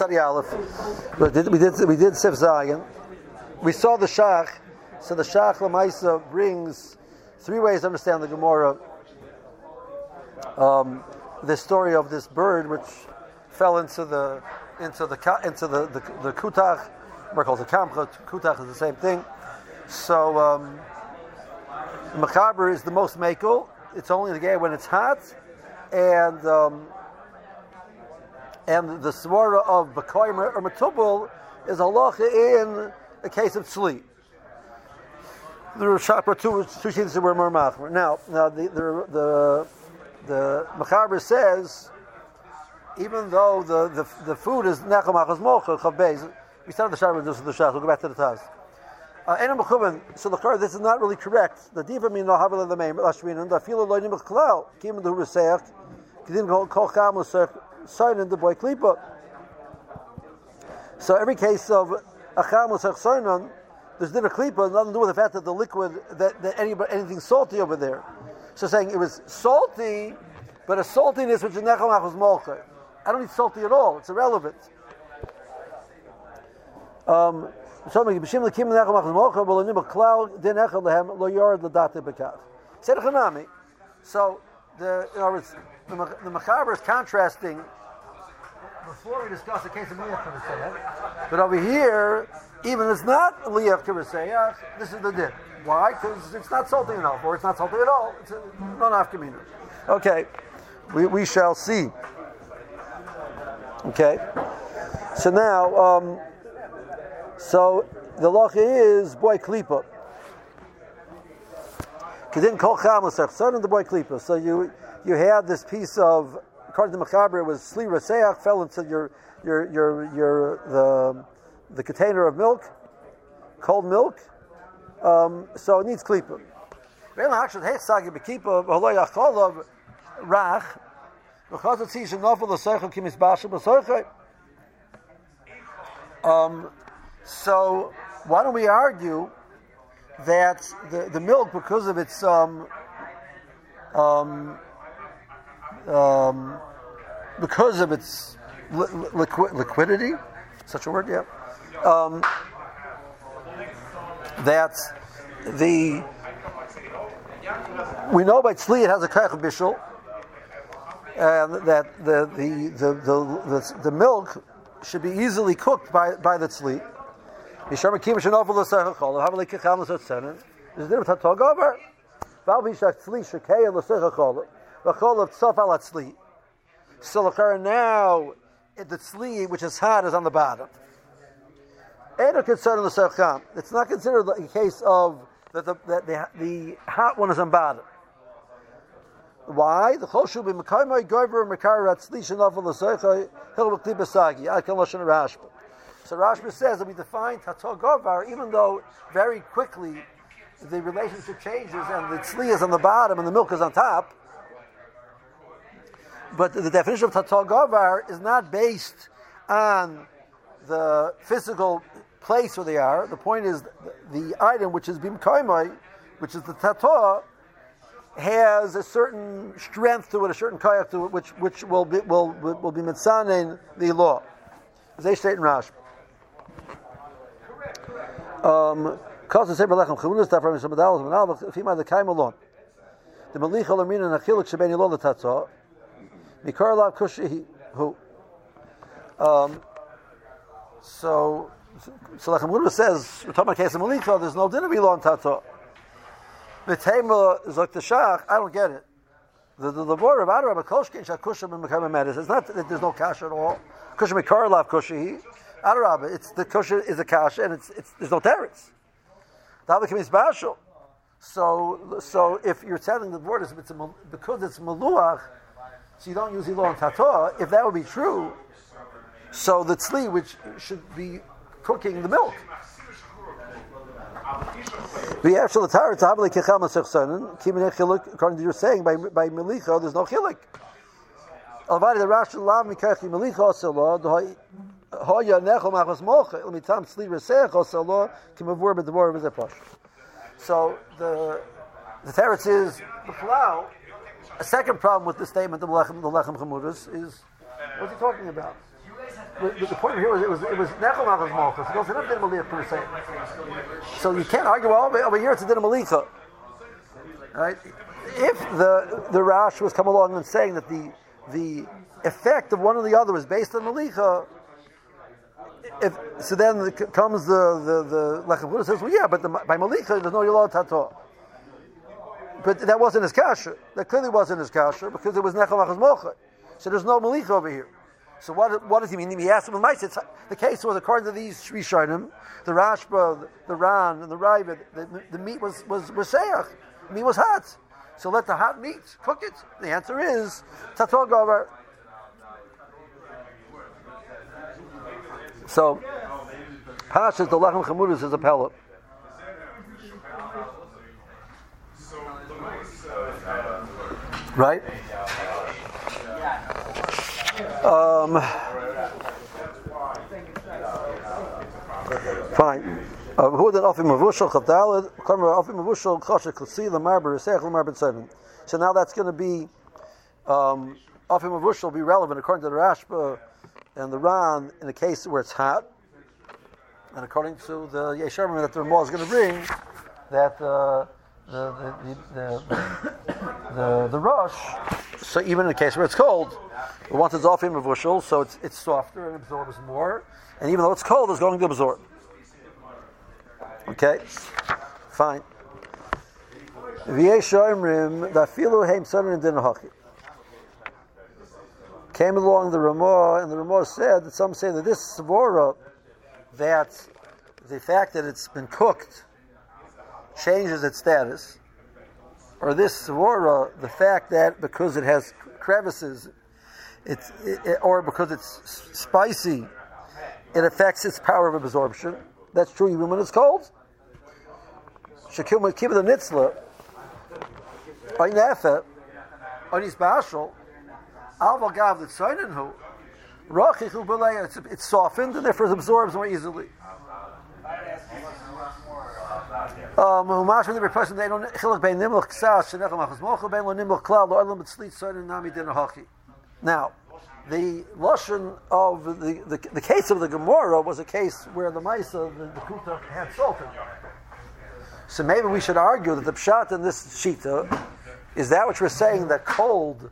Tzadi Aleph. We did we did we did Sif Zayin. We saw the Shach. So the Shach Lamaisa brings three ways to understand the Gemara. Um, the story of this bird which fell into the into the into the the, the kutach, or called the kamcha. Kutach is the same thing. So um, Mechaber is the most makel. It's only the gay when it's hot, and um, and the swara of Bakoimer or Matubal is halacha in a case of tzli. The Rashapra two two sheets were more machmer. Now, now the the the, the Machaber says even though the, the, the food is nechamachas mocha chavbeis, we started the shabbos this is the shach. We'll go back to the taz. Uh, so the this is not really correct. The diva mean no havel the main lashmin and the filo loinim klal kim the reseach kedin kol cham sign in the boy klipa. So every case of acham signon, there's dinner klipa, nothing to do with the fact that the liquid that, that any, anything salty over there. So saying it was salty, but a saltiness which is nechamach was molcha. I don't need salty at all. It's irrelevant. Um, so b'shim l'kim nechamach molcha, but l'nim klal din echad lehem lo yard l'date b'kav. Said So the in other words, the, the Machaber is contrasting before we discuss the case of Liach Kirisayach. But over here, even if it's not Liach Kirisayach, this is the din. Why? Because it's not salty enough, or it's not salty at all. It's a non-afkamina. Okay, we, we shall see. Okay, so now, um, so the lacha is boy klipa. Kedin kol chamasach, son of the boy klipa. So you you have this piece of according to Machaber, it was Sli Raseach fell into your, your, your, your, the, the container of milk, cold milk, um, so it needs klipa. Um, so why don't we argue that the, the milk, because of its um, um, um, because of its li- liqui- liquidity, such a word, yeah, um, that the we know by tzli it has a kaich bishul, and that the the, the the, the, the milk should be easily cooked by, by the tzli. Is there a l'sechachol, so now the tzli, which is hot, is on the bottom. It's not considered a case of that the, that the, the hot one is on bottom. Why? The chol should be mekaymai gover mekar ratzli shenovel l'seicha hil b'kli. I can lashon Rashba. So Rashba says that we define tato govar, even though very quickly the relationship changes and the tzli is on the bottom and the milk is on top but the definition of tatal gavar is not based on the physical place where they are. The point is the, item which is bimkaimai, which is the tato, has a certain strength to it, a certain kayak to it, which which will be will will be mitzanin the law. They state in Rashi. Um, the Malicha Lamina Nachiluk Shebeni Lo Tatzah Mikarlav Kushi, who. Um, so, so like Amuna says, we're talking about of Malika, there's no dinner below on Tato. The is like the Shach, I don't get it. The the, word of Adarab Koshkin Shakushim and Mekama Medis. It's not that there's no kasha at all. Kushim Mikarlav Kushi. Adarab, it's the kusha is a kasha and it's, it's there's no teretz. The Havik means bashal. So so if you're telling the word is because it's maluach, so you don't use Ilo and Tatoa, if that would be true, so the tzli, which should be cooking the milk. According to your saying, by, by Melicha, there's no chilik. Alvadi the Rashi Lav Mikachi Melicha Oselo, Hoya Necho Machos Mocha, Lmitam Tzli Resech Oselo, Kimavur B'Devor B'Zeposh. So the the teretz is the flow a second problem with the statement of the Lechem, the Lechem Chamudas is what's he talking about? the, the point here was it was it was nechel machas malchus. It goes to din maliyah per se. So you can't argue. Well, over here it's a din malicha. Right? If the the Rash was come along and saying that the the effect of one or the other was based on malicha, if so, then the, comes the the the Lechem says, well, yeah, but the, by malicha there's no yolad tato. But that wasn't his kasher. That clearly wasn't his kasher because it was nechel machas mocha. So there's no malicha over here. So what, what does he mean? He asked him, It's, the case was according to these Rishonim, the Rashba, the, Ran, and the Ravid, the, the, meat was was was seach. The meat was hot. So let the hot meat cook it. The answer is tatog over. So Pashas the lechem chamudus is a pellet. Right? Um, fine. Who did offer mavushal chavdalad? Kamar offer mavushal chashik l'si l'marber esech l'marber tzedin. So now that's going to be um, offer mavushal will be relevant according to the Rashba and the Ran in a case where it's hot, and according to the Yesharman that the Ramah is going to bring that. Uh, the the, the, the, rush, so even in the case where it's cold, once it's off in mavushal, so it's, it's softer and absorbs more, and even though it's cold, it's going to absorb. Okay, fine. Came along the Ramah, and the Ramah said that some say that this svora, that the fact that it's been cooked changes its status, or this svora, the fact that because it has crevices, it's it, or because it's spicy, it affects its power of absorption. That's true even when it's cold. Shakim with kibbutz nitzla, by nefe, on his bashal, alva gav the tzayin hu, rachichu b'leya, it's softened and therefore it absorbs more easily. Um, um, din hachi. Now, the lashon of the, the, the case of the Gemara was a case where the Maisa, the, the Kuta, had salt in it. So maybe we should argue that the pshat in this shita is that which we're saying that cold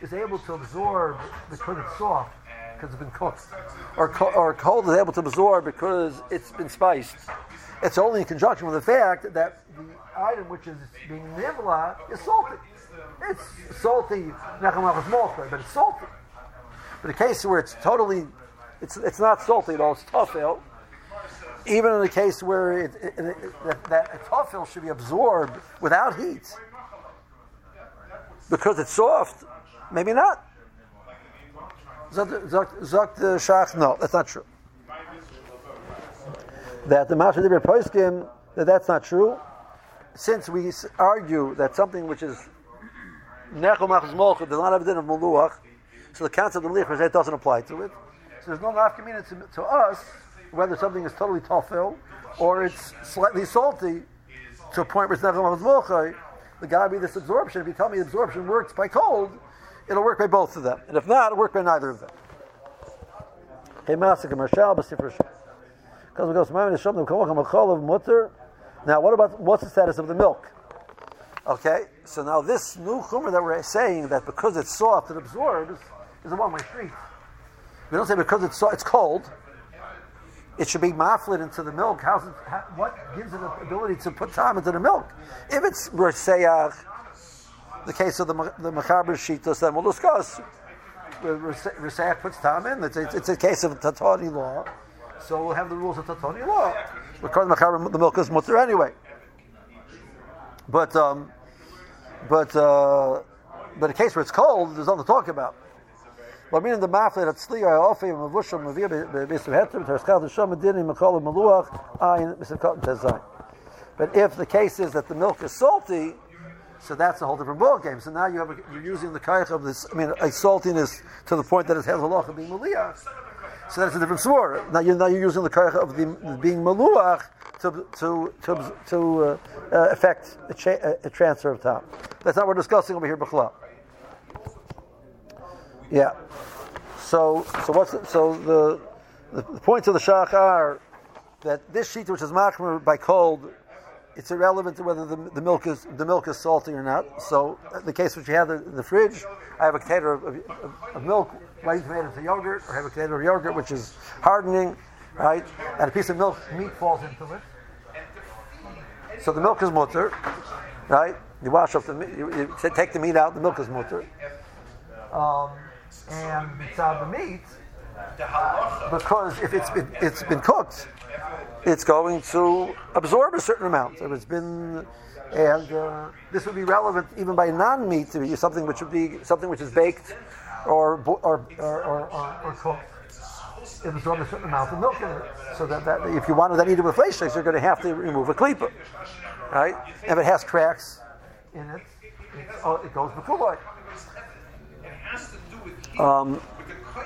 is able to absorb because it's soft, because it's been cooked, or, or cold is able to absorb because it's been spiced. It's only in conjunction with the fact that the item which is being nivla is salty. It's salty, but it's salty. But the case where it's totally, it's, it's not salty at all, it's tough even in the case where it, it, it, that, that tafel should be absorbed without heat, because it's soft, maybe not. Zok the shach, no, that's not true. That the Masha Dibir Poiskim, that that's not true, since we argue that something which is Nechel Machz Molch does not have a din of Muluach, so the concept of Lichar doesn't apply to it. So there's no nafkamina to, to us whether something is totally tafil or it's slightly salty to a point where it's not going the guy be this absorption. If you tell me absorption works by cold, it'll work by both of them. And if not, it'll work by neither of them. Because Now, what about what's the status of the milk? Okay, so now this new chumrah that we're saying that because it's soft it absorbs is a one-way street. We don't say because it's so, it's cold it should be mafled into the milk. How's it, how, what gives it the ability to put time into the milk? If it's Roseyach, the case of the, the Machaber Shitos, then we'll discuss. Roseyach puts time in. It's, it's, it's, a case of Tatani law. So we'll have the rules of Tatani law. Because the milk is mutter anyway. But, um, but, uh, but a case where it's cold, there's nothing to talk about. But meaning the mafle that tzliya ofim mavusham mavir b'isem heter b'terskal d'sham medini mekol meluach ayin b'isem cotton. But if the case is that the milk is salty, so that's a whole different ball game. So now you have a, you're using the kaich of this. I mean, a saltiness to the point that it has halacha being maluach. So that's a different swore. Now you're now you're using the kaich of the being maluach to to to, to uh, uh, affect a, cha- a, transfer of time. That's not what we're discussing over here, b'chlal. Yeah. so so what's the, so the, the the points of the shach are that this sheet which is machmer by cold, it's irrelevant to whether the, the milk is the milk is salty or not. So the case which you have in the fridge, I have a container of, of, of milk to made into yogurt, or have a container of yogurt which is hardening, right? And a piece of milk meat falls into it. So the milk is mutter, right? You wash off the meat, you, you take the meat out, the milk is mutter. Um, and beside the meat, because if it's been, it's been cooked, it's going to absorb a certain amount. If it's been, and uh, this would be relevant even by non-meat to be something which would be something which is baked or or or, or, or cooked. It absorbs a certain amount of milk in it. So that, that if you wanted that eaten with flesh you're going to have to remove a klipa, right? If it has cracks in it, oh, it goes before. Um,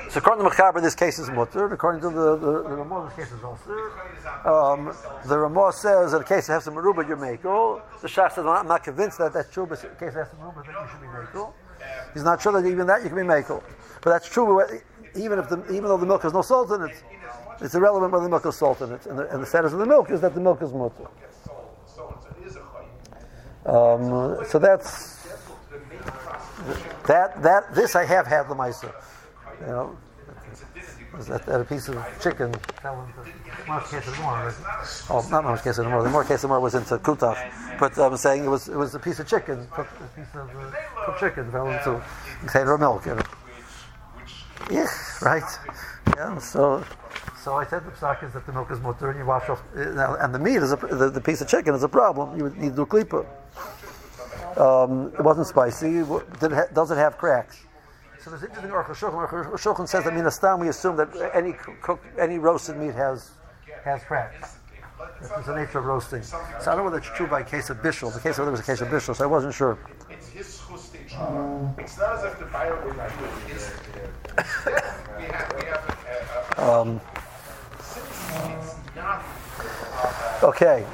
so according to Mechaber, this case is mutter. According to the, the, the Ramah, this case is also. Um, the Ramah says that in case has some meruba, you're mako. The Shach says, I'm not convinced that that's true, but in case has some meruba, that you should be mako. He's not sure that even that you can be mako. But that's true, even if the, even though the milk has no salt in it, it's irrelevant whether the milk has salt in it. And the, and the status of the milk is that the milk is mutter. Um, so that's that that this I have had the Maisa. You know, that, that a piece of chicken fell into Marsh case. Oh, not Marsh case of. The more case of was into kutach, but I'm saying it was it was a piece of chicken, cooked, a piece of uh, cooked chicken fell into container of milk. You know. Yeah, right. Yeah, so. So I said the psak is that the milk is mutter and you wash off, and the meat is a, the, the piece of chicken is a problem. You would need to do klipa. Um, it wasn't spicy. It does it have cracks? So there's interesting Aruch Shulchan. Aruch Shulchan says that minastam we assume that any cooked, any roasted meat has has cracks. It's the nature of roasting. So I don't know whether it's true by case of bishul. The case of there was a case of bishul, so I wasn't sure. It's his um, It's not as if the buyer would not do it. We have, we have um, Okay.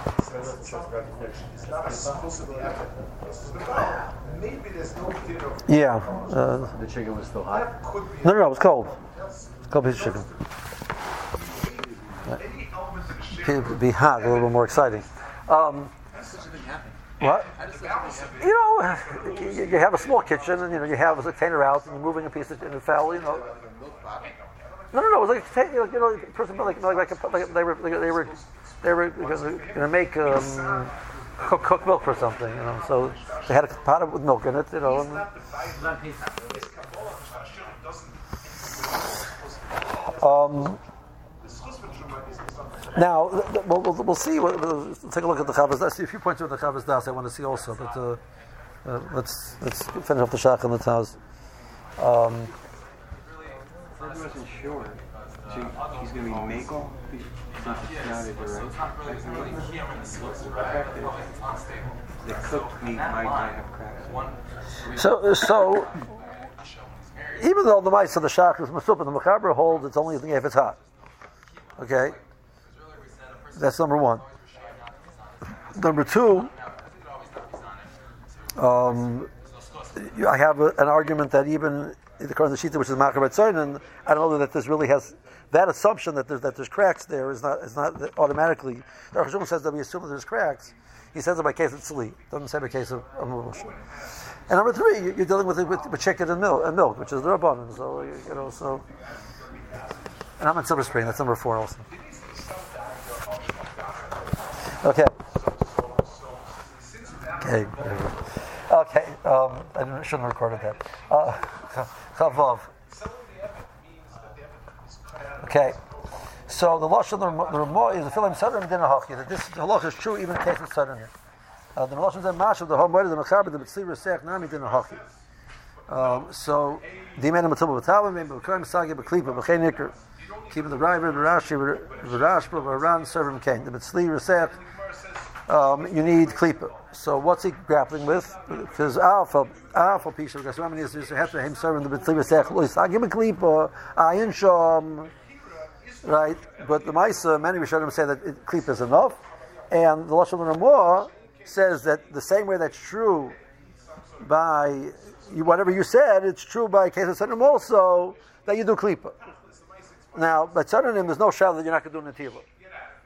Yeah. Uh, the chicken was still hot? No, no, no, it was cold. Cold piece of chicken. It'd be hot, a little bit more exciting. Um, what? You know, you, have a small kitchen, and you know you have a container out, and you're moving a piece of and it fell. You know. No, no, no. It was like you know, person like like, like, like they were they were they were going to make um, cook, cook milk for something, you know. So they had a pot with milk in it, you know. And, um, now we'll, we'll, we'll see. We'll, we'll, take a look at the Chavas. I see a few points with the Chavas Daas I want to see also, but uh, uh, let's let's finish off the Shach and the Taz. Um, I wasn't sure. So he's going to be Mako the cooked meat might not have cracks. So, so even though the mice of the shach is masup and the Mechaber holds, it's only if it's hot. Okay, that's number one. Number two, um, I have a, an argument that even the current shita, which is Mechaber and I don't know that this really has that assumption that there's, that there's cracks there is not is not automatically. The Rosh says that we assume that there's cracks. He says it by case of tzli. Doesn't say by case of Amush. And number three, you're dealing with with, with chicken and milk, and milk, which is the rabbanon. So you know, so. And I'm in Silver Spring. That's number four also. Okay. Okay. Okay. Um, I shouldn't have recorded that. Uh, Chavav. Okay. So the lashon the Ramah is the film sudden din hachi this halach is true even in case of sudden. Uh, the lashon is mash of the home the mechaber the mitzvah resech nami din hachi. Um, so the man of matzav b'tavim maybe b'kram sagi b'klipa b'chein nikr keeping the river the rashi the rash around serving kain the mitzvah resech um, you need klipa. So what's he grappling with? Because alpha, alpha resech. Lois agim klipa ayin shom right? But the Maisa, uh, many Rishonim say that it, klip is enough, and the Lashon Ramah says that the same way that's true by you, whatever you said, it's true by case of Sanim also that you do klipa. Now, by Sanim, there's no shadow that you're not going to do Natila.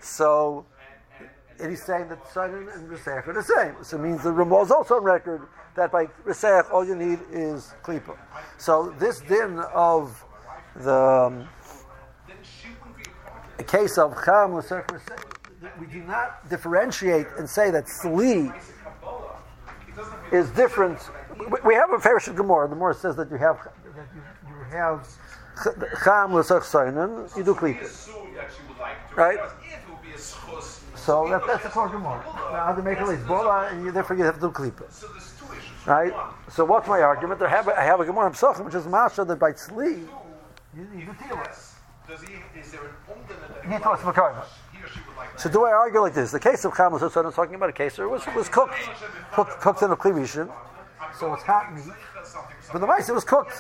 So, and he's saying that Sanim and Risech are the same. So it means the Ramah is also on record that by Risech all you need is klipa. So this din of the um, case of Cham Risech we do not differentiate and say that Sli is different. We have a Farishit Gemara. The Gemara says that you have that you, you have Cham L'Sach Sainin, you do Klippa. Right? So that, that's the core Gemara. Now, to make a list? Bola, and uh, you, therefore you have to do Klippa. Right? So what's my argument? I have, I have a Gemara Psachim, which is Masha, that by Tzli, you, you do Tila. You need to watch Makayma. So do I argue like this? The case of Hutzon I'm talking about a case where it was, was cooked, cooked, cooked in a klivishin, so it's hot meat. But the mice it was cooked.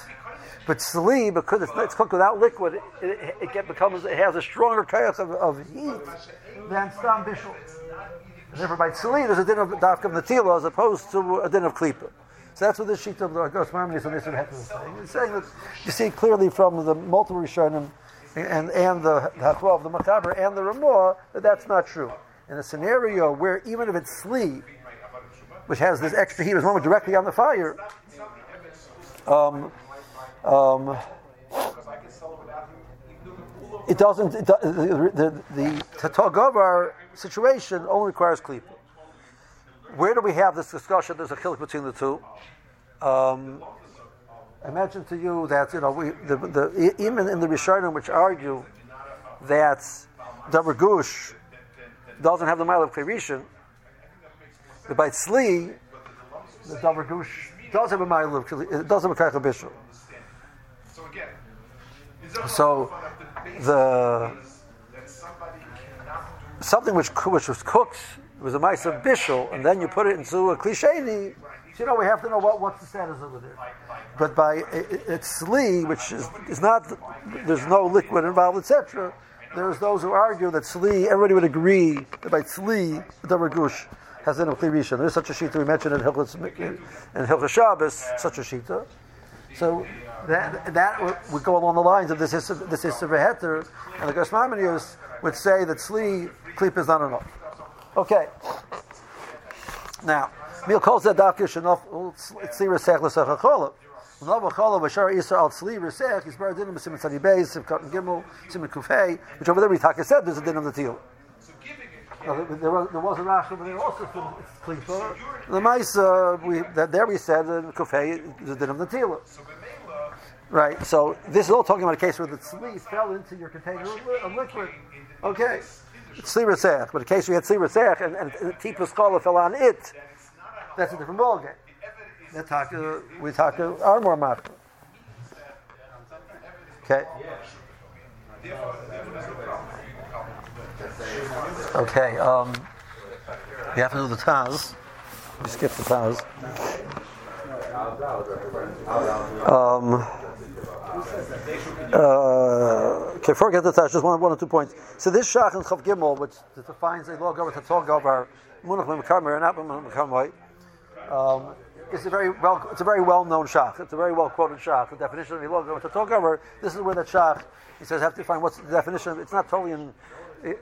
But sli, because it's, it's, cooked without liquid, it, it, it becomes it has a stronger chaos of, of heat than stam bishul. And therefore, by sli, there's a din of dafka of natila as opposed to a din of klipa. So that's what this sheet of the Gos Maimonides on this is saying. It's saying that you see clearly from the multiple Rishonim and, and the Hachva of the Machaber and the Ramah, that that's not true. In a scenario where even if it's sleep, which has this extra heat, is warm directly on the fire, um, um, it doesn't. It, the the, the situation only requires klipa. Where do we have this discussion? There's a chiluk between the two. Um, I to you that you know we the, the even in the Rishonim which argue that Davar Gush doesn't have the mile of Kirishin, but by Tzli, the Davar Gush does have a mile of does have a Kach Bishul. So the something which which was cooked was a mice of bishul, and then you put it into a cliche. You know, we have to know what, what's the status over there. But by it's sli, which is, is not, there's no liquid involved, etc. There's those who argue that sli, everybody would agree that by sli, the gush has an Rishon. There's such a shita we mentioned in Hilchot in Hilchot Shabbos, such a shita. So that that would go along the lines of this is this is heter, and the Gosmaminius would say that sli klip is not enough. Okay. Now. Mil kol zeh dafke shenof tzira sech l'sech ha'cholah. V'nov ha'cholah v'shar Yisra al tzli v'sech is bar dinim b'simen tzadi beis, sim katan gimel, simen kufei, which over there we talk said there's a din of the teal. Now, there, was, a rational, but there also klipa. The mice, uh, we, that there we said uh, kufei is a din of the teal. Right, so this is all talking about a case where the tzli fell into your container of liquid. Okay, tzli resech, but a case where you had tzli resech and, and, and kola fell on it, that's a different ballgame. We talk, we talk uh, Armor Machma. Okay. Okay. Um, we have to do the Taz. We skip the Taz. Um, uh, okay, forget the Taz. Just one, one or two points. So this Shach and Chav Gimel, which defines a law over to talk over Munach Lemekamer and not Munach um, it's a very well it's a very well known shach. It's a very well quoted shach. The definition of ilog to talk over this is where that shach he says have to find what's the definition. It's not totally in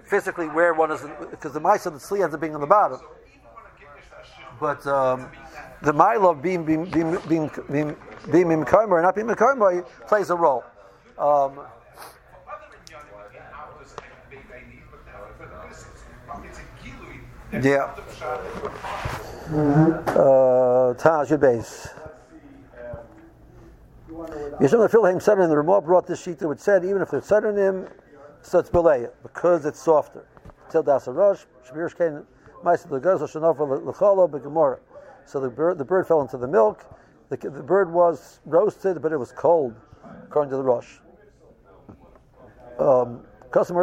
physically where one is because the of the sli ends up being on the bottom. But um, the mile of being being being being being, being or not being mikomer plays a role. Um, yeah. Uh, Taj base. Yeshua said in the Ramah brought this sheet which said even if it's him, so it's belay because it's softer. Till Dasa Rosh, Shabir Shkein, Maisa Gaza Shanofa Lechala Begamora. So the bird, the bird fell into the milk. The, the bird was roasted, but it was cold, according to the Rosh. Um, so the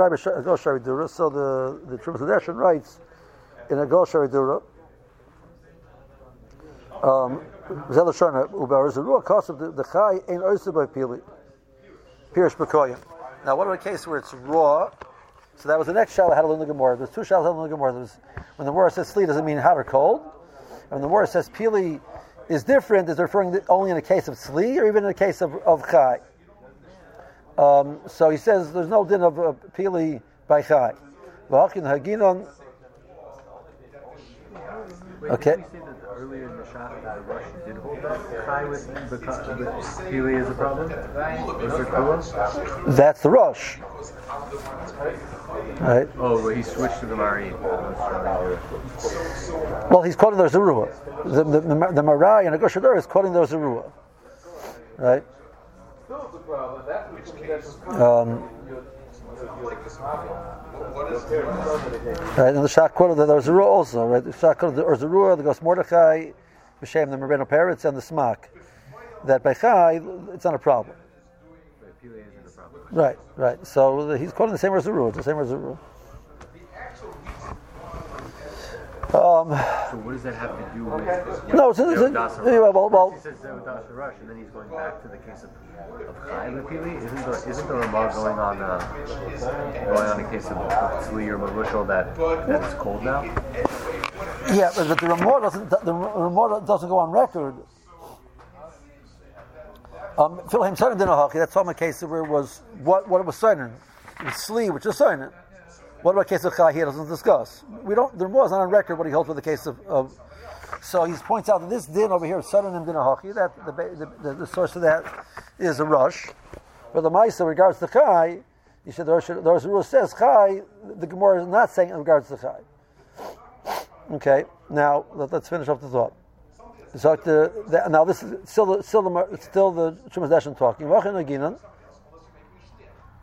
the Trumas writes in a Goshari Dura. Um, now, what about a case where it's raw? So that was the next shal had a little Gemara. There's two shals had a little Gemara. when the Gemara says sleet, doesn't mean hot or cold. And when the Gemara says pili is different is referring only in the case of Sli or even in the case of, of Chai. Um, so he says there's no din of uh, Pili by Chai. Haginon. Wait, Okay. Did you say that earlier in the shot that Rush did hold that high with because with Pili as a problem? Was there Kula? That's the Rosh. Right? Oh, but he switched to the Mari. Well, he's quoting the Zerua. The, the, the, the Marai and Agushador is quoting the Zerua. Right? Um, right, and the Shach quoted the Zerua also, right? The Shach quoted the Zerua, the Gos Mordechai, B'Shem, the Merino Peretz, and the Smak. That by Chai, it's not a problem. Pili isn't a problem. Right, right. So he's quoting the same Zerua, it's the same Zerua. Um, So what does that have to do with? No, it's- it's- Yehudas yeah, Rush? well- well- he says Yehudas Rush, and then he's going back to the case of of Chai with Pili. Isn't the isn't the Ramah going on uh, going on a case of Tzli or Marushal that that it's cold now? Yeah, but, but the Ramah doesn't. The Ramah doesn't go on record. Um, Phil Haim Sonnen didn't hockey. That's all a case where it was what what it was Sonnen. It was Sli, which is Sonnen. What about case of Chai? He doesn't discuss. We don't. The Ramah is not on record what he holds with the case of. of so he points out that this din over here, Sonnen and din. That the, the, the the source of that is a rush. But the Maisa regards to Chai, He said the Rosh, the Rosh says Chai. The Gemara is not saying in regards to Chai. Okay, now let, us finish off the thought. So the, the, now this is still the still the still the Shumas Dashan talking.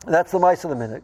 That's the mice of the minute.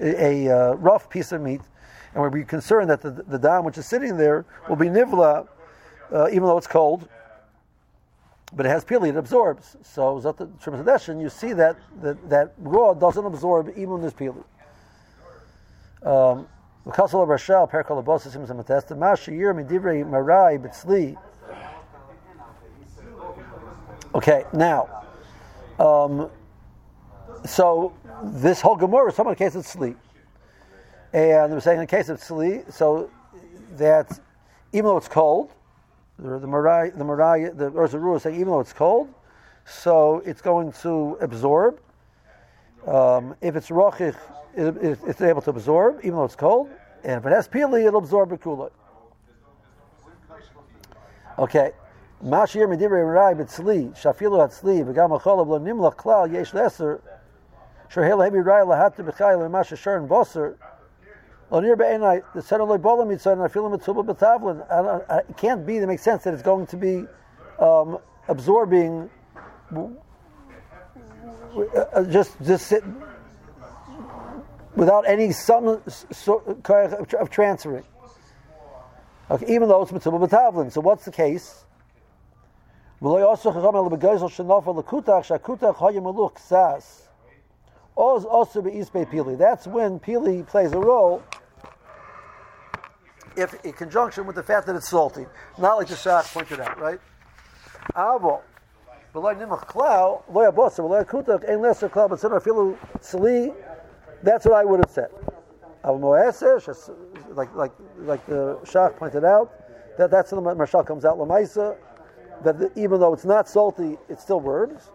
a, a uh, rough piece of meat, and we're concerned that the, the dam which is sitting there will be nivla, uh, even though it's cold. But it has pili, it absorbs. So Hadeshin, you see that, that that raw doesn't absorb even when there's pili. Perkal Midivrei Marai. Okay, now, um, so this whole Gemara is about a case of sleep. And they're saying in case of sleep, so that even though it's cold, the, the Marai, the Marai, the Ohr Zarua is saying even though it's cold, so it's going to absorb. Um, if it's rochich, it, it, it's able to absorb, even though it's cold. And if it has pili, it'll absorb bikula. Okay. Mashir midivrei rai b'tzli, shafilu atzli, v'gam acholav lo nimlach klal yesh leser, hebi ashar and boser, lo be'enai, the said aloi bolam mitzvah, and I feel him b'tavlin. I It can't be, it makes sense that it's going to be um, absorbing uh, just just sit without any some sort of, of transferring. Okay, even though it's mitzvah b'tavlin. So what's the case? V'lo yosach chacham el begezel shenofa lekutach shakutach hayim. Oz also be'ispe pili. That's when pili plays a role. If in conjunction with the fact that it's salty, not like the Shach pointed out, right? Avo. Nimach klau, lesser klau, but sinner filu sali, that's what I would have said. Like like like the Shach pointed out, that that's when the Marshal comes out lamaisa, that even though it's not salty, it still works.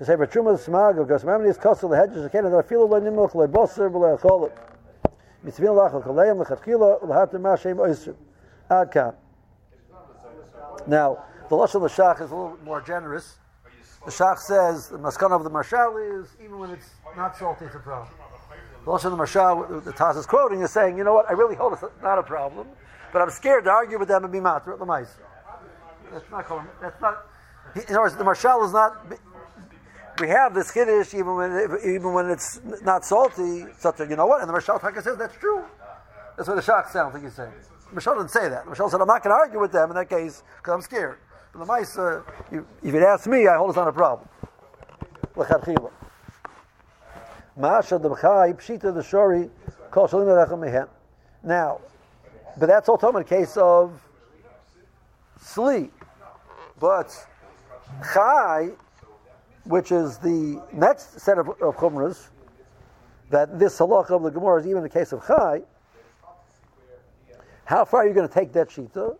Truma smag gasmamni is that lach. Now, the Lashon of the Shach is a little more generous. The Shach says the maskana of the Marshal is even when it's not salty, it's a problem. The Lashon of the Marshal, the Taz is quoting, is saying, you know what, I really hold it's not a problem, but I'm scared to argue with them and be matra at the mice. That's not that's not, in other words, the Marshal is not, we have this kiddush even when even when it's not salty. Such a you know what? And the Marshal Taka says that's true. That's what the Shach sounds like he's saying. Marshal didn't say that. Marshal said I'm not going to argue with them in that case because I'm scared. But the Maisa, uh, you, if you'd ask me, I hold it's not a problem. Now, but that's all talking in case of sleep. But chai, which is the next set of, of chumras, that this halacha of the Gemara is even the case of chai. How far are you going to take that shita?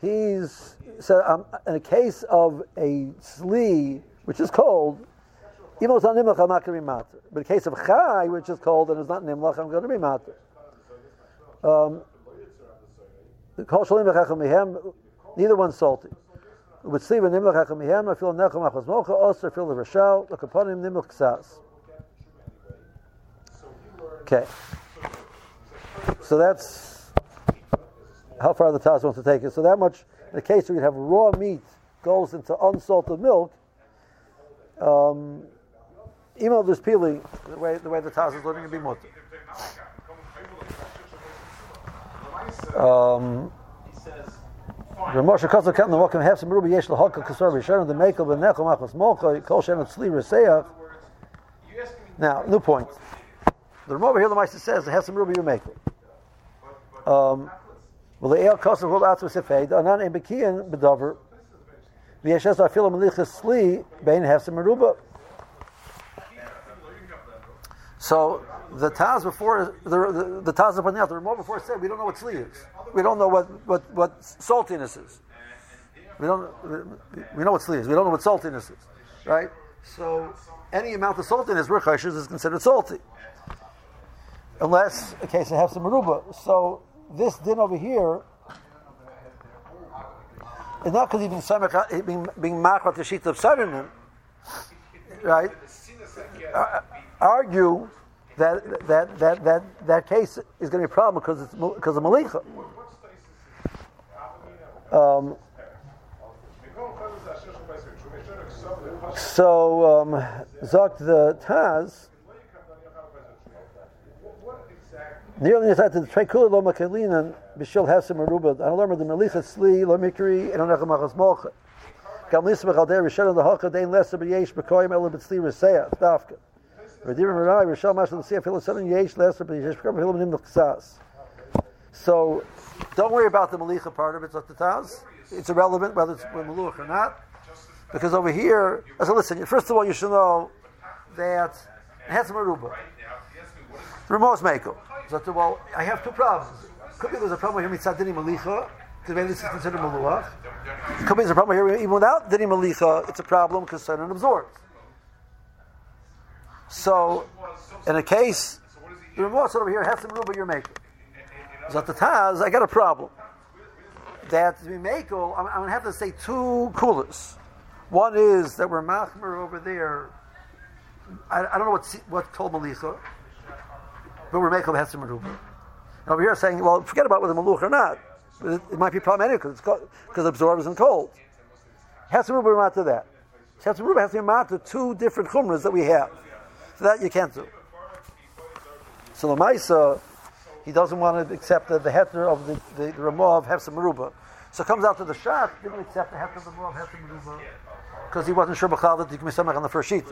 He's said um, in a case of a sli, which is cold, even though it's not nimlach, I'm not going to be matter. But in the case of chai, which is cold and it's not nimlach, I'm going to be matter. Um, neither one's salty. With sleeve and nimlach hachamihem, I feel nechem achos mocha, osir feel the rashal, nimlach ksas. Okay. So that's how far the Taz wants to take it. So that much, in the case where you have raw meat goes into unsalted milk, um, even though there's peeling, the way the way the Taz is learning to be mutter. Um, Ramosha Kosel Kat Navokim have some ruby yesh lahaka kasar b'sharon the mekel b'nechom achos mocha kol shen tzli reseach. Now, new point. The Ramah here the Meister says have some ruby mekel. Um, well, the el hold out to sefed anan in bekian bedover. V'yeshes afilam melichas sli bein have some meruba. So the Taz before the the, the Taz pointing out the Ramah before said we don't know what sli is. We don't know what, what, what saltiness is. We don't we know what sli is. We don't know what saltiness is, right? So any amount of saltiness rechashes is considered salty, unless a case of some maruba. So this din over here is not because he's being being being machrat the sheet of sardinim, right? Uh, argue that that that that that case is going to be a problem because it's because of malicha. Um, so um, Zok the Taz. Nearly inside the Trekula lo makalinan b'shil hasim arubad. I learned the melicha sli lo mikri and anachem achas molcha. Gam lisa b'chalder rishon the halcha dein lesa b'yesh b'koyim ela b'tzli reseya dafka. So don't worry about the malicha part of it, Taz. It's irrelevant whether it's maluch or not. Because over here, so listen, first of all, you should know that has maruba. Ramos Mako. So, well, I have two problems. Could be there's a problem here mitzad dini malicha, because maybe this is considered maluach. Could be there's a problem here even without dini malicha, it's a problem because certain absorbs. So, in a case, the Ramos over here has some maruba you're making. Zat the Taz, I got a problem. That to be I'm, I'm going to have to say two coolers. One is that we're Machmer over there. I, I don't know what what told Malicha, but we're Mako Hesem Meruba. And over here saying, well, forget about whether Maluch or not. It, it, might be problematic because because it absorbs and cold. Meruba we're not to that. Hesem Meruba has to be to two different chumras that we have. So that you can't do. So the Maisa, he doesn't want to accept the, the heter of the, the, the Ramah of Hefsa Meruba. So it comes out to the Shach, didn't accept the heter of the Ramah of Hefsa Meruba because he wasn't sure Bechal that he can be on the first sheet.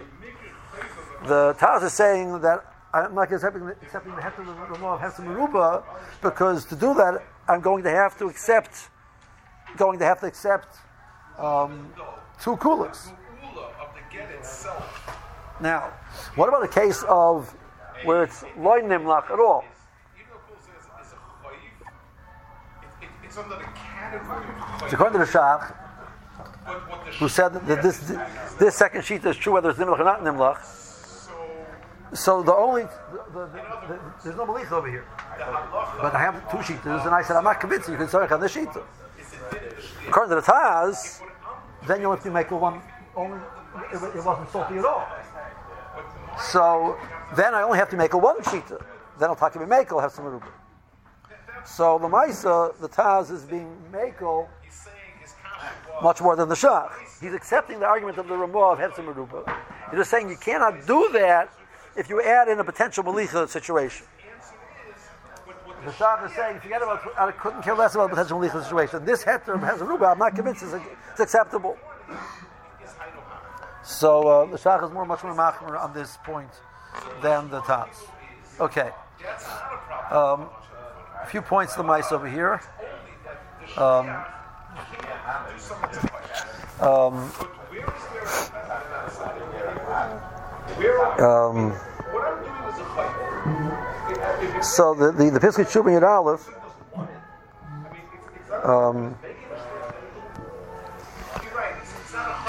The Taz is saying that I'm not accepting, accepting the heter of the Ramah of Hefsa Meruba because to do that, I'm going to have to accept, going to have to accept um, two coolers. Now, what about the case of where it's loin nimlach at all? It's under the category according to the Shach, who said that this this second sheet is true whether it's nimlach or not nimlach. So the only the, the, the, there's no malicha over here, but I have two sheets, and I said I'm not convinced you can sorry on this sheet. According to the Taz, then you have to make a one only it, it wasn't salty at all. So then I only have to make a one sheet. Then I'll talk about Makel have some ruba. So the Maisa, the Taz is being Makel much more than the Shach. He's accepting the argument of the Ramah of Hetzim Ruba. He's just saying you cannot do that if you add in a potential Malicha situation. The Shach is saying, forget about, I couldn't care less about the potential legal situation. This heter has a ruba, I'm not convinced it's acceptable. So uh, the Shach is more, much more machmer on this point than the Taz. Okay. Um, a few points to the mice over here. Um, um, um, so the the, the Piskei Shubin Yud Aleph. Um,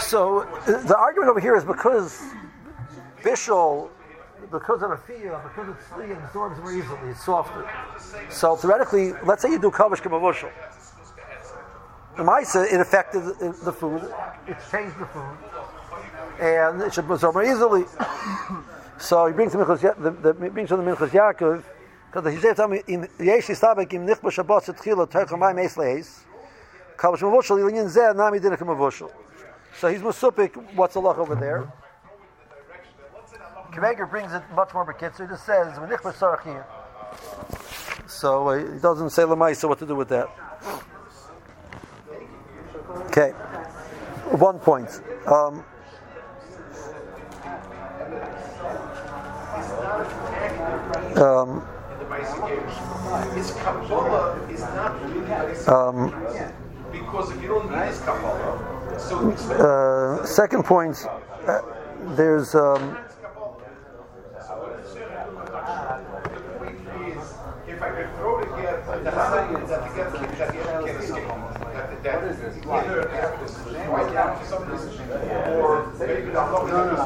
so the argument over here is because Bishul, because of a fear, because it's and absorbs more easily, it's softer. So theoretically, let's say you do kavish kamavushal. The Maisa, it affected the food, it changed the food, and it should absorb more easily. so he brings the Minchas, the, the, brings the Minchas Yaakov, because he says, "In yesh istabek im nichba shabbat zetchila tercha mai meis leis, kavish kamavushal ilinyin zeh nami dinah kamavushal." So he's musupik. What's the luck over there? Kveger brings it much more bekitzer. He just says we So uh, he doesn't say lemaisa what to do with that. Okay, one point. Um, um, His Kabbalah is not really um, because if you don't need his Kabbalah, uh, second point. Uh, there's um,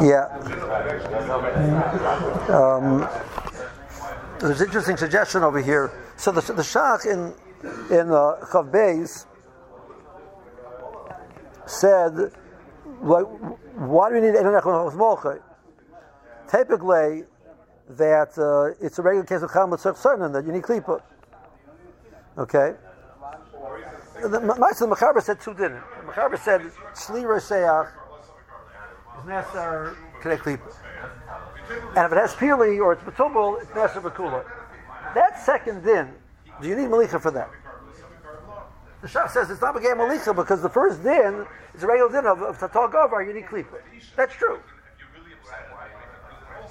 yeah. Um, there's an interesting suggestion over here. So the, the Shach in in uh, Chav Beis said, like, why do we need Einon Echon? Typically, that uh, it's a regular case of Cham Tzach that you need Klipa. Okay? The Maisa Mechaber said two didn't. The Mechaber said, Shli Seach is necessary to Klipa. And if it has Pili or it's Batubal, it's necessary Bakula. That second din, do you need Malicha for that? The Shach says it's not a game because the first din is a regular din of, of Tatal Govar, you need. That's true.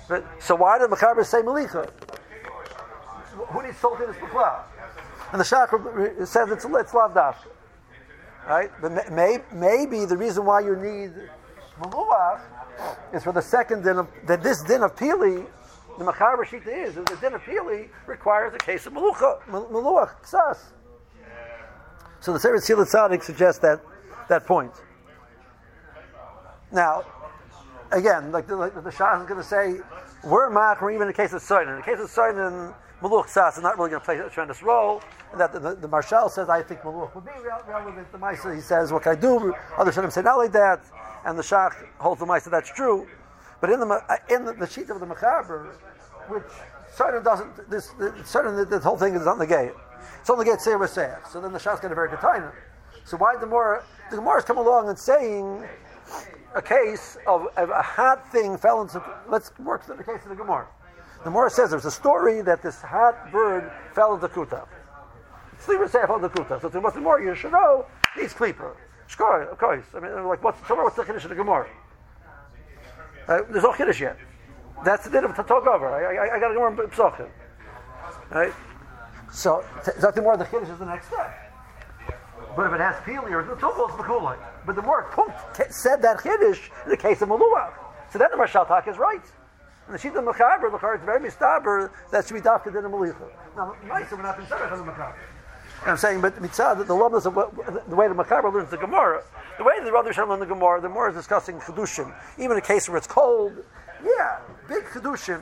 But, so why did Mechaber say Malicha? Who needs salt in his Bukla? And the Shach says it's, it's Lavdaf. Right? But may, maybe the reason why you need Maluach is for the second din of, that this din of Pili, the Mechaber Shita is, the din of Pili requires a case of Malucha, Maluach, Ksas. So the Sefer Tzila Tzaddik suggests that, that point. Now, again, like the, like the Shach is going to say, we're mach, even in the case of Soinen. In the case of Soinen, Maluch Sas is not really going to play a tremendous role. And that the, the, the Marshal says, I think Maluch would be relevant. The Maisa, he says, what can I do? Other Shanim say not like that. And the Shach holds the Maisa, that's true. But in the in the, the sheet of the Mechaber, which Soinen doesn't, this, Soinen, this whole thing is on the gate. It's only get Seir Seir. So then the Shach's got a very good time. So why the more the Gemara's come along and saying a case of, of, a hot thing fell into. Let's work through the case of the Gemara. The Gemara says there's a story that this hot bird fell into Kuta. Sleeper say fell into Kuta. So to what's the more you should know needs sleeper. Shkor, of course. I mean, like what's what's the kiddush of the Gemara? Uh, there's no kiddush yet. That's the din of to talk over. I, I, I got go on psachim. Right. So that's more the kiddush is the next step. But if it has pili or the tubal, it's makulai. But the more said that chiddush in the case of maluach, so then the Mashal Tak is right. And the sheet of Mechaber, the it's very mistaber that should be dafka din malicha. Now, nice, we're not being on the Mechaber. And I'm saying, but mitzvah, the, the of the way the Mechaber learns the Gemara, the way the Rabbi Shalom learns the Gemara, the more is discussing chedushim. Even in a case where it's cold, yeah, big chedushim.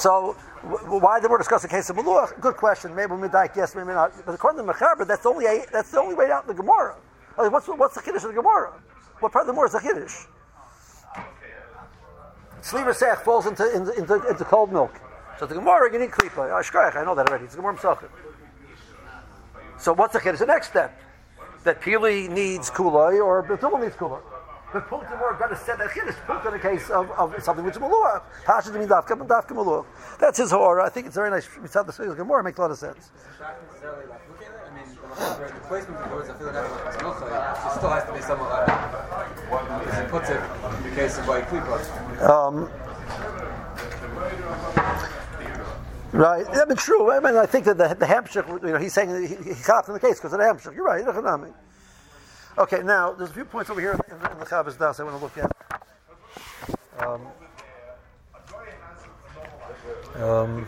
So why did we discuss the case of Maluach? Good question. Maybe we Midaik, yes, maybe not. But according to Mechaber, that's the only that's the only way out in the Gemara. What's what's the kiddush of the Gemara? What part of the Gemara is the kiddush? Sliver Sech falls into, into, into, into cold milk. So the Gemara, you need klipa. Ah, I know that already. It's Gemara Pesachim. So what's the kiddush? The next step that Pili needs kulai or Betul needs kulai. But Punktim are going to set that Kiddush. Punktim in the case of, of something which is Maluach. Pasha Jimmy Dafka, but Dafka Maluach. That's his horror. I think it's very nice. Mitzad the Sugis Gemara makes a lot of sense. I mean, the placement of the words, I feel like that's it still has to be somewhat like as he puts it in the case of like Klipot. Um, Right, I mean, true. I mean, I think that the, the Hampshire, you know, he's saying that he, he caught in the case because of the Hampshire. You're right. Okay, now there's a few points over here in, in the Chavas Daas I want to look at. Um, um,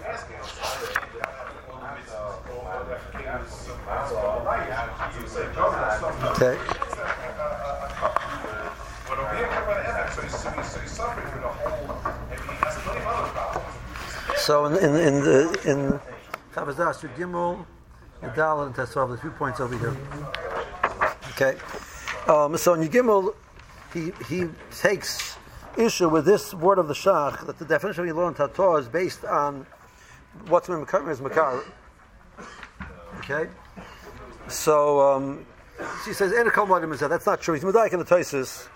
okay. So in in in the in Chavas Daas Gimel, Yadal and Tesvav, there's a few points over here. Okay. Um, so in Gimel, he he takes issue with this word of the Shach that the definition of Yilon Tator is based on what's in Makar is Makar. Okay. So um, she says, "Ena kol modim is That's not true. He's medayik in the Toises.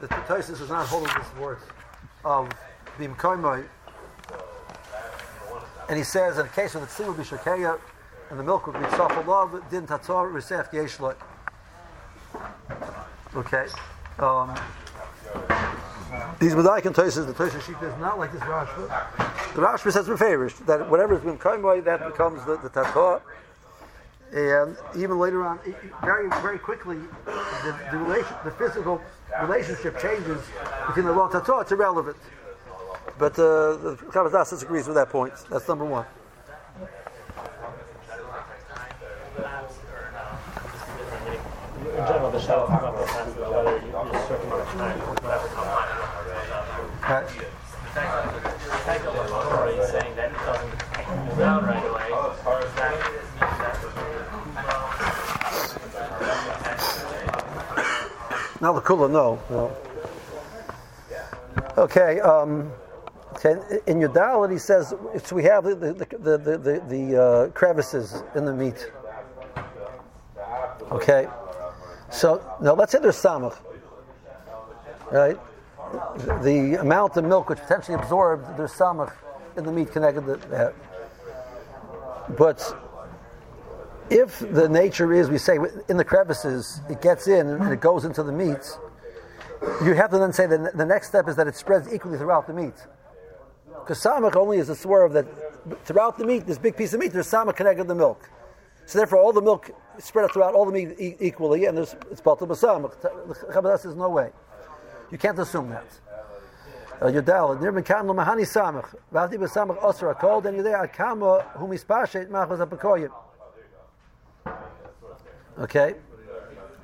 The Toises is not holding this word of koimai. And he says, in a case of the tzim would be shakeya and the milk would be tzafel love, din tatzor resef yeshloi. Okay. Um, these Medayik and the Tosis sheet is not like this Rashba. The Rashba says referish that whatever has been by that becomes the, the. And even later on, very very quickly, the, the relation, the physical relationship changes between the law and Tatah. It's irrelevant. But uh, the Daas disagrees with that point. That's number one. In general, the the sense of whether you a certain amount of time, whatever comes Okay. Technically, already saying that it doesn't right away. Now the no. no. Okay. Um, okay. In your dalit, he says we have the the the the, the, the uh, crevices in the meat. Okay. So now let's say there's samach, right? The amount of milk which potentially absorbed there's samach in the meat connected to that. But if the nature is, we say, in the crevices, it gets in and it goes into the meat, you have to then say that the next step is that it spreads equally throughout the meat. Because samach only is a swerve that throughout the meat, this big piece of meat, there's samach connected to the milk. So therefore, all the milk spread out throughout all the meat e- equally, and there's, it's batal b'samach. The Chabad says no way. You can't assume that. Uh, Yudal, nir mekan mahani samach, v'avdi b'samach osra kol, then yudei akama hu mispashet machos apakoyim. Okay.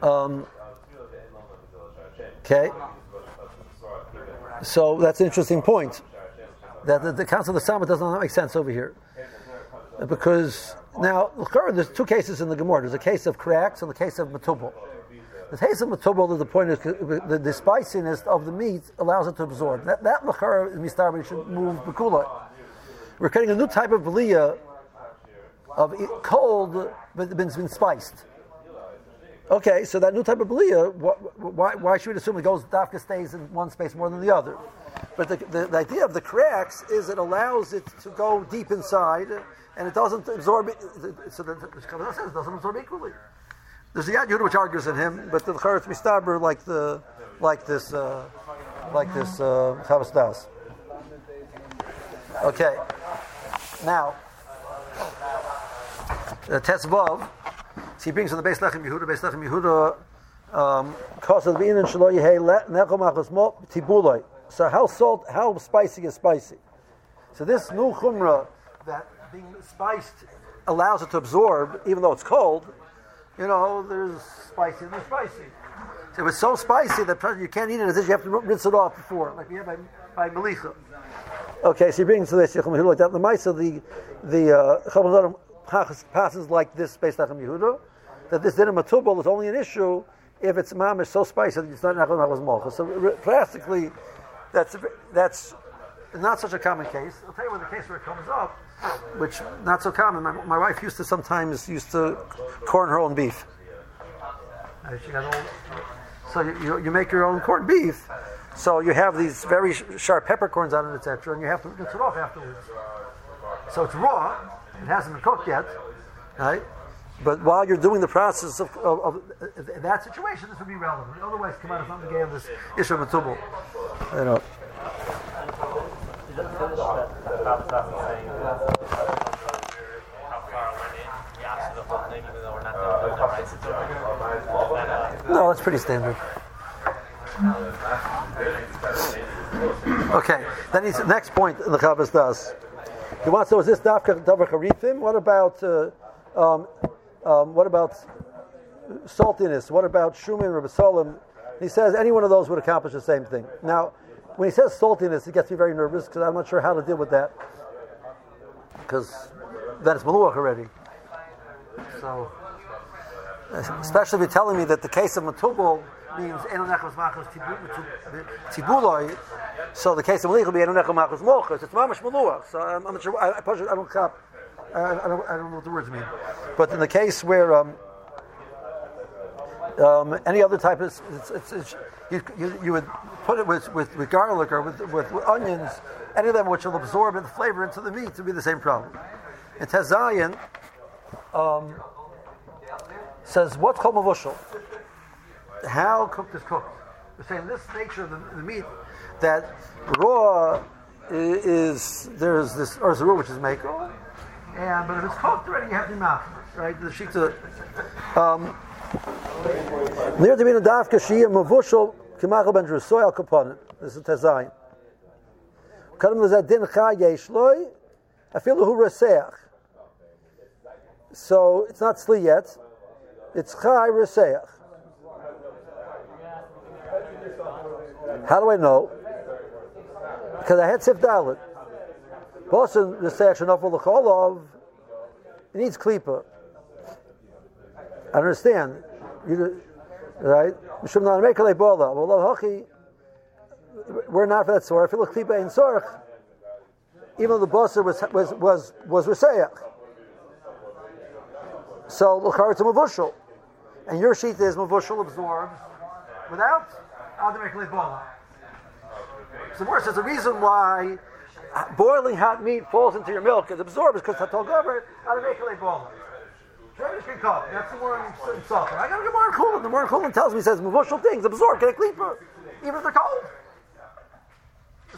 Um, okay. So that's an interesting point. That the, the council of the Sama does not make sense over here. Uh, Because now, there's two cases in the Gemara. There's a case of cracks and the case of matubal. The case of matubal, the point is the, the spiciness of the meat allows it to absorb. That that lachar mistar should move bekula. We're creating a new type of belia of cold, but it's been spiced. Okay, so that new type of belia, why, why should we assume it goes dafka stays in one space more than the other? But the, the, the idea of the cracks is it allows it to go deep inside, and it doesn't absorb. it- So the, Kabbalah says it doesn't absorb equally. There's the Yad which argues in him, but the Charetz Mistaber like the like this uh, like this uh, Daas. Okay, now the Tetzvav. So he brings on the Beis Lechem Yehuda. Beis Lechem Yehuda. Um, So how salt, how spicy is spicy? So this new chumrah that being spiced allows it to absorb, even though it's cold. You know, there's spicy and there's spicy. So was so spicy that you can't eat it as if you have to rinse it off before, like we have by, by. Okay, so he brings to this Yechim Yehuda like that. The of the the uh, passes- like this based on Yehuda that this dinner matubal is only an issue if it's mamish so spicy that it's not nachal nachal malchus. So practically, that's that's not such a common case. I'll tell you when the case where it comes up, which not so common. My, my wife used to sometimes used to corn her own beef. Uh, she got old. So you, you, make your own corned beef. So you have these very sh- sharp peppercorns on it, etc., and you have to rinse it off afterwards. So it's raw; it hasn't been cooked yet, right? But while you're doing the process of, of, of that situation, this would be relevant. Otherwise, come out of something gave this issue of matubal. No, that's pretty standard. Okay, then he's next point in the Chavas Daas. He wants to know is this dafka davar harifim? What about uh, um, um, what about saltiness? What about shumin basalim? He says any one of those would accomplish the same thing. Now, when he says saltiness, it gets me very nervous because I'm not sure how to deal with that because that is maluach already. So especially if you're telling me that the case of matubal means enonechos tibuloi, so the case of malich will be enonechos machos mochos. It's mamash maluach. So I'm, I'm not sure. I, I, I don't cop. I, I, don't, I don't know what the words mean. But in the case where um, um, any other type of it's, it's, it's, you, you, you would put it with, with, with garlic or with, with, with onions, any of them which will absorb the flavor into the meat to be the same problem. In Tezayin, um, says what's called mavushal? How cooked is cooked? We're saying this nature of the, the meat that raw is there's this or raw which is mako, and but if it's cooked already, you have the mouth, right? The shita. Near the mina dafka shia mavushal kimachal ben drusoy al kaponim. This is tezayin. Kadam lezad din cha yeshloi, afilu hu reseach. So it's not sli yet. It's chai reseach. How do I know? Because I had sif dalit. Boston reseach shenofel l'cholov. It needs klipa. I understand. You, right? We're not for that sort. I feel like klipa in sorch. Even though the bosser was was was was reseach. So l'char it's mavushal, and your sheet is mavushal absorbs without adamekle bola. So worse, there's a reason why boiling hot meat falls into your milk is absorbs because hatol gover adamekle bola. That's the more insulting. I gotta get more coolant. The more coolant tells me says mavushal things absorb get a klipa, even if they're cold.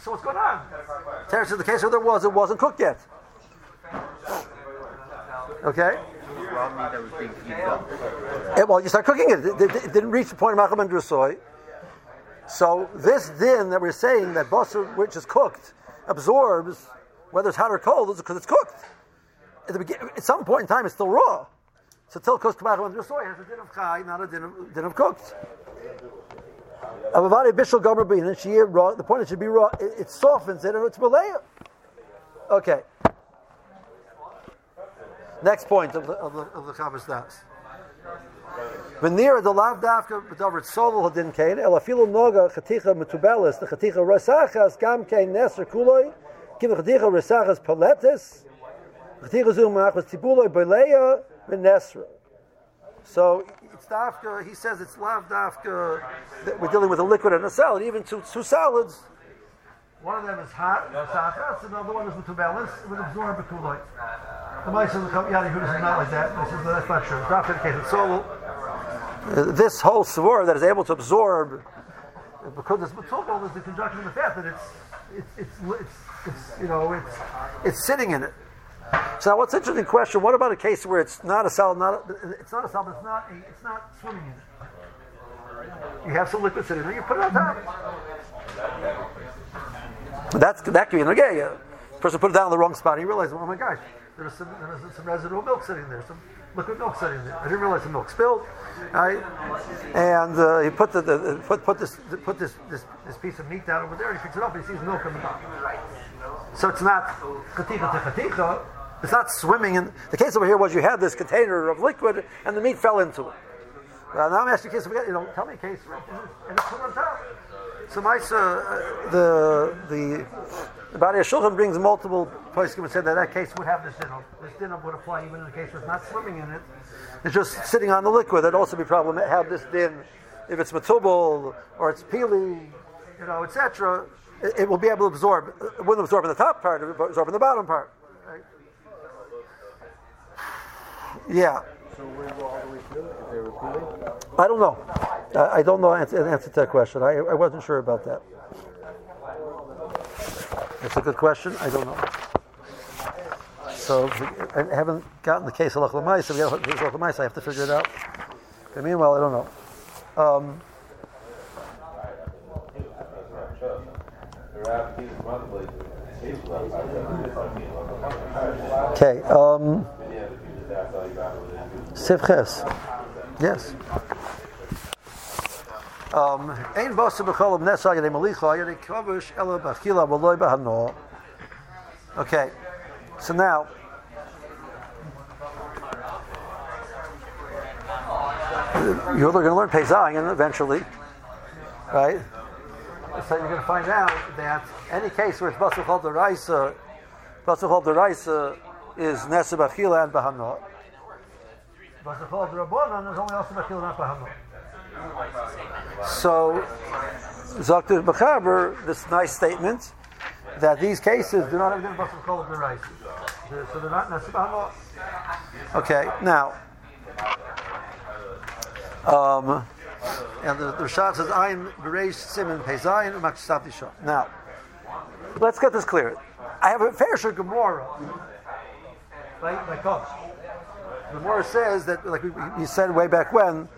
So what's going on? Terrence says the case where there was, it wasn't cooked yet. Okay. Yeah, well, you start cooking it. It, it- it didn't reach the point of Macham and Drusoy. So this din that we're saying that basar, which is cooked, absorbs, whether it's hot or cold, is because it's cooked. At, at some point in time, it's still raw. So till cooked Macham and Drusoy has a din of chai, not a din of, din of cooked. Avavadi bishul gomer bein, and she raw. The point it should be raw. It, it softens it, and it's malaya. Okay. Next point of the of the of the Chavas Daas. Venir the lav dafka b'davar tzol hadin kain el afilu noga chaticha metubelis the chaticha resachas gam kain neser kuloi kim chaticha resachas paletis chaticha zum machas tibuloi beleya v'nesra. So it's dafka. He says it's lav dafka. That we're dealing with a liquid and a salad. Even two, two salads. One of them is hot, resachas, and the other one is metubelis. It would absorb a kuloi. The mice in the Yadi Hudas is not like that. This is that's not true. It's not indicated. So uh, this whole svor that is able to absorb, because it's matubal, is the conjunction of the fact that it's it's it's it's, it's you know it's it's sitting in it. So now, what's interesting question? What about a case where it's not a salad? Not a, it's not a salad. It's not a, it's not swimming in it. You have some liquid sitting there. You put it on top. That's that could be an okay. Person put it down in the wrong spot. He realized, oh my gosh, there's some there's some residual milk sitting there, some liquid milk sitting there. I didn't realize the milk spilled. Right? And uh, he put the, the put put this put this, this this piece of meat down over there. He picks it up. and He sees milk in the. So it's not chaticha to chaticha. It's not swimming in. The case over here was you had this container of liquid and the meat fell into it. Well, now I'm asking a case. of- You know, tell me a case and it's on top. So my uh, the the the Badei HaShulchan brings multiple places and said that that case would have this din. This din would apply even in the case where it's not swimming in it. It's just sitting on the liquid. That'd also be problem. Have this din if it's matubal or it's pili, you know, etc., it, it will be able to absorb. It wouldn't absorb in the top part, it would absorb in the bottom part. Right? Yeah. So? I don't know. I, don't know an answer, answer to that question. I, I wasn't sure about that. That's a good question. I don't know. So I haven't gotten the case of Lach. If we got the case of I have to figure it out. But meanwhile, I don't know. Um, okay. Um, Um, b'achila v'loy b'hano. Okay, so now you're going to learn Peizayin eventually, right? So you're going to find out that any case where it's basa b'chol deraisa, basa b'chol deraisa is nesa b'achila and b'hano. Basa b'chol derabanan is only also b'achila and b'hano. So, Zakir Bachaber, this nice statement that these cases do not have the Basar Kol of the rice. So they're not Nasibah Okay, now, um, and the, the Rashad says, Ayin Bereish Simon Pezayin Machsavdi Shah. Now, let's get this clear. I have a fair share Gemara, right? Like us. Gemara says that, like we, we said way back when,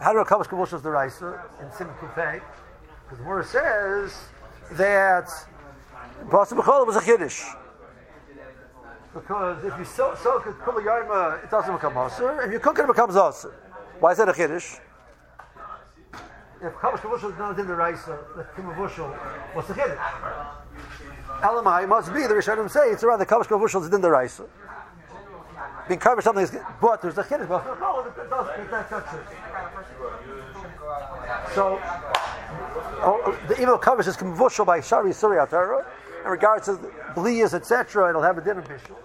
how do I accomplish Kavush the Raisa in Simon Kufay? Because the Gemara says that Basa B'chol was a Kiddush. Because if you soak, soak it Kula Yarma, it doesn't become Asr. If you cook it, it becomes Asr. Why is that a Kiddush? If Kavush Kavush is not in the Raisa, the Kimavushal, what's the Kiddush? Elamai must be, the Rishonim say, it's around the Kavush Kavushal is in the Raisa. Being covered something is, but there's a Kiddush, but it doesn't make that it. So, oh, the evil covers is convushal by Shari Surya Torah. In regards to bliyas, etc., it'll have a din of bishul.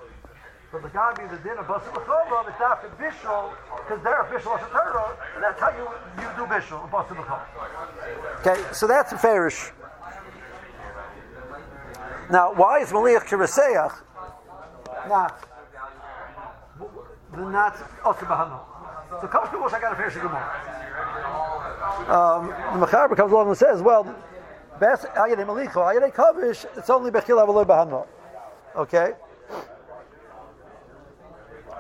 So the Gabi, the din of Basa B'chol, it's after bishul, because they're bishul as a Torah, and that's how you, you do bishul. Okay, so that's a fairish. Now, why is Maliach Kiraseach not, not Osir So, Kavush Kavush, I got a fairish Gemara um, the Mechaber comes along and says, well, best ayadei malicho, ayadei kavish, it's only bechila v'loy bahano. Okay.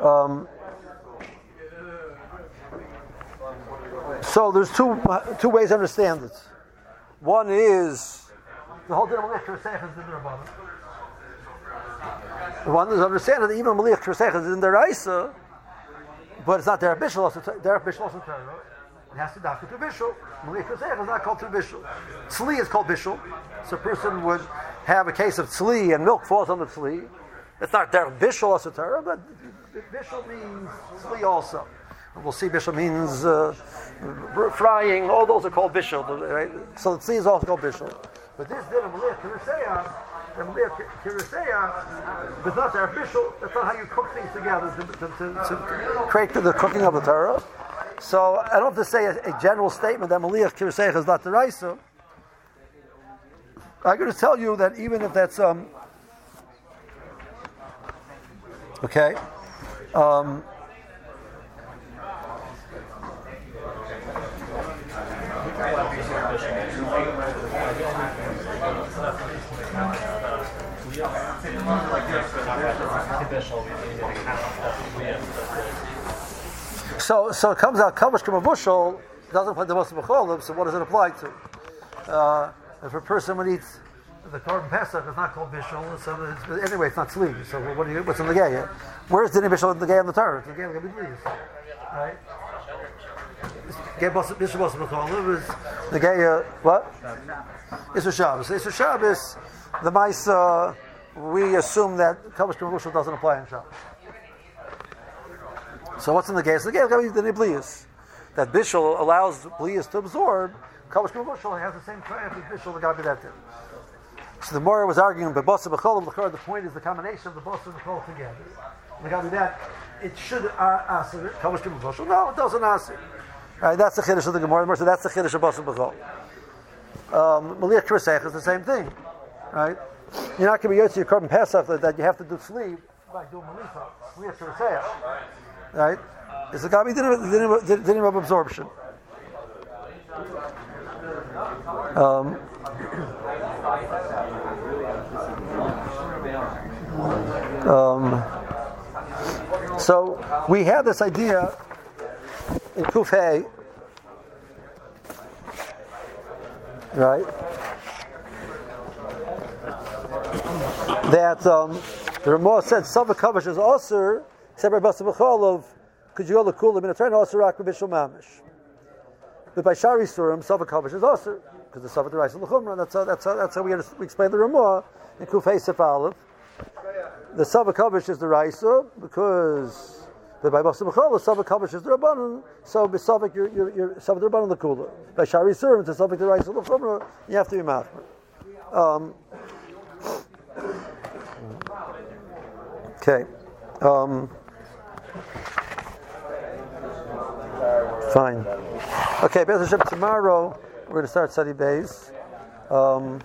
Um, so there's two two ways to understand it. One is the whole din of maliach is in the rabbanon. One is understand that even maliach is in the raisa, but it's not their bishul, also. their bishul also It has to dafka to bishul. Malik is not called to bishul. Tzli is called bishul. So a person would have a case of tzli and milk falls on the tzli. It's not there bishul asatara, but bishul means tzli also. We'll see bishul means uh, frying. All those are called bishul. Right? So tzli is also called bishul. But this din of Kiriseya, and Malik Kiriseya, but not their bishul. That's not how you cook things together to, to, to, to create the cooking of the Torah. So I don't have to say a, a general statement that Maliach Kirseich is not the Raisa. I'm going to tell you that even if that's um, okay, um, So, so it comes out kavash bushel doesn't apply to most of the So what does it apply to? Uh, if a person would eat the carbon pesach, it's not called bishul. So it's, anyway, it's not sleeve. So what do you, what's in the gay? Where's the bishul in the gay on the Torah? The gay will be right? Gay was the gay. Uh, what? Isur Shabbos. Isur Shabbos. The mice. Uh, we assume that kavash bushel doesn't apply in Shabbos. So what's in the case? The case is the Niblius. That Bishul allows Blius to absorb. Kavush Bishul has the same triumph as Bishul, the Gabi that did. So the Mora was arguing, but Bosa B'chol, the point is the combination of the Bosa and the Chol together. The Gabi that, it should uh, answer Kavush Bishul. No, it doesn't answer. Right, that's the chiddush of the Gemara. So that's the chiddush of Basar B'chol. Um, Kirisech is the same thing, right? You're not going to be to your carbon Pesach that, that you have to do sleep by doing Maliyah. Maliyah Kirisech, right? It's a gabi din of absorption. Um, um, so we have this idea in Kufay, right? That um, the Ramah said Sava Kavash is also except B'chol of could you go to Kula Minatrain also Rak B'Bishal Mamish. But by Shari Surim, Sava Kavash is also because the Sava Derais L'Chumra. That's how that's how that's how we, we explain the Ramah in Kufay Sef. The Sava Kavash is the Raisa because but by Basa B'chol the Sava Kavash is the Rabbanon. So B'Savik you're you're, you're Sava Rabbanon the Kula. By Shari Surim to Sava Derais L'Chumra you have to be Machmer. Um, Okay. Um, fine. Okay, Beth Hashem, tomorrow we're going to start study base. Um,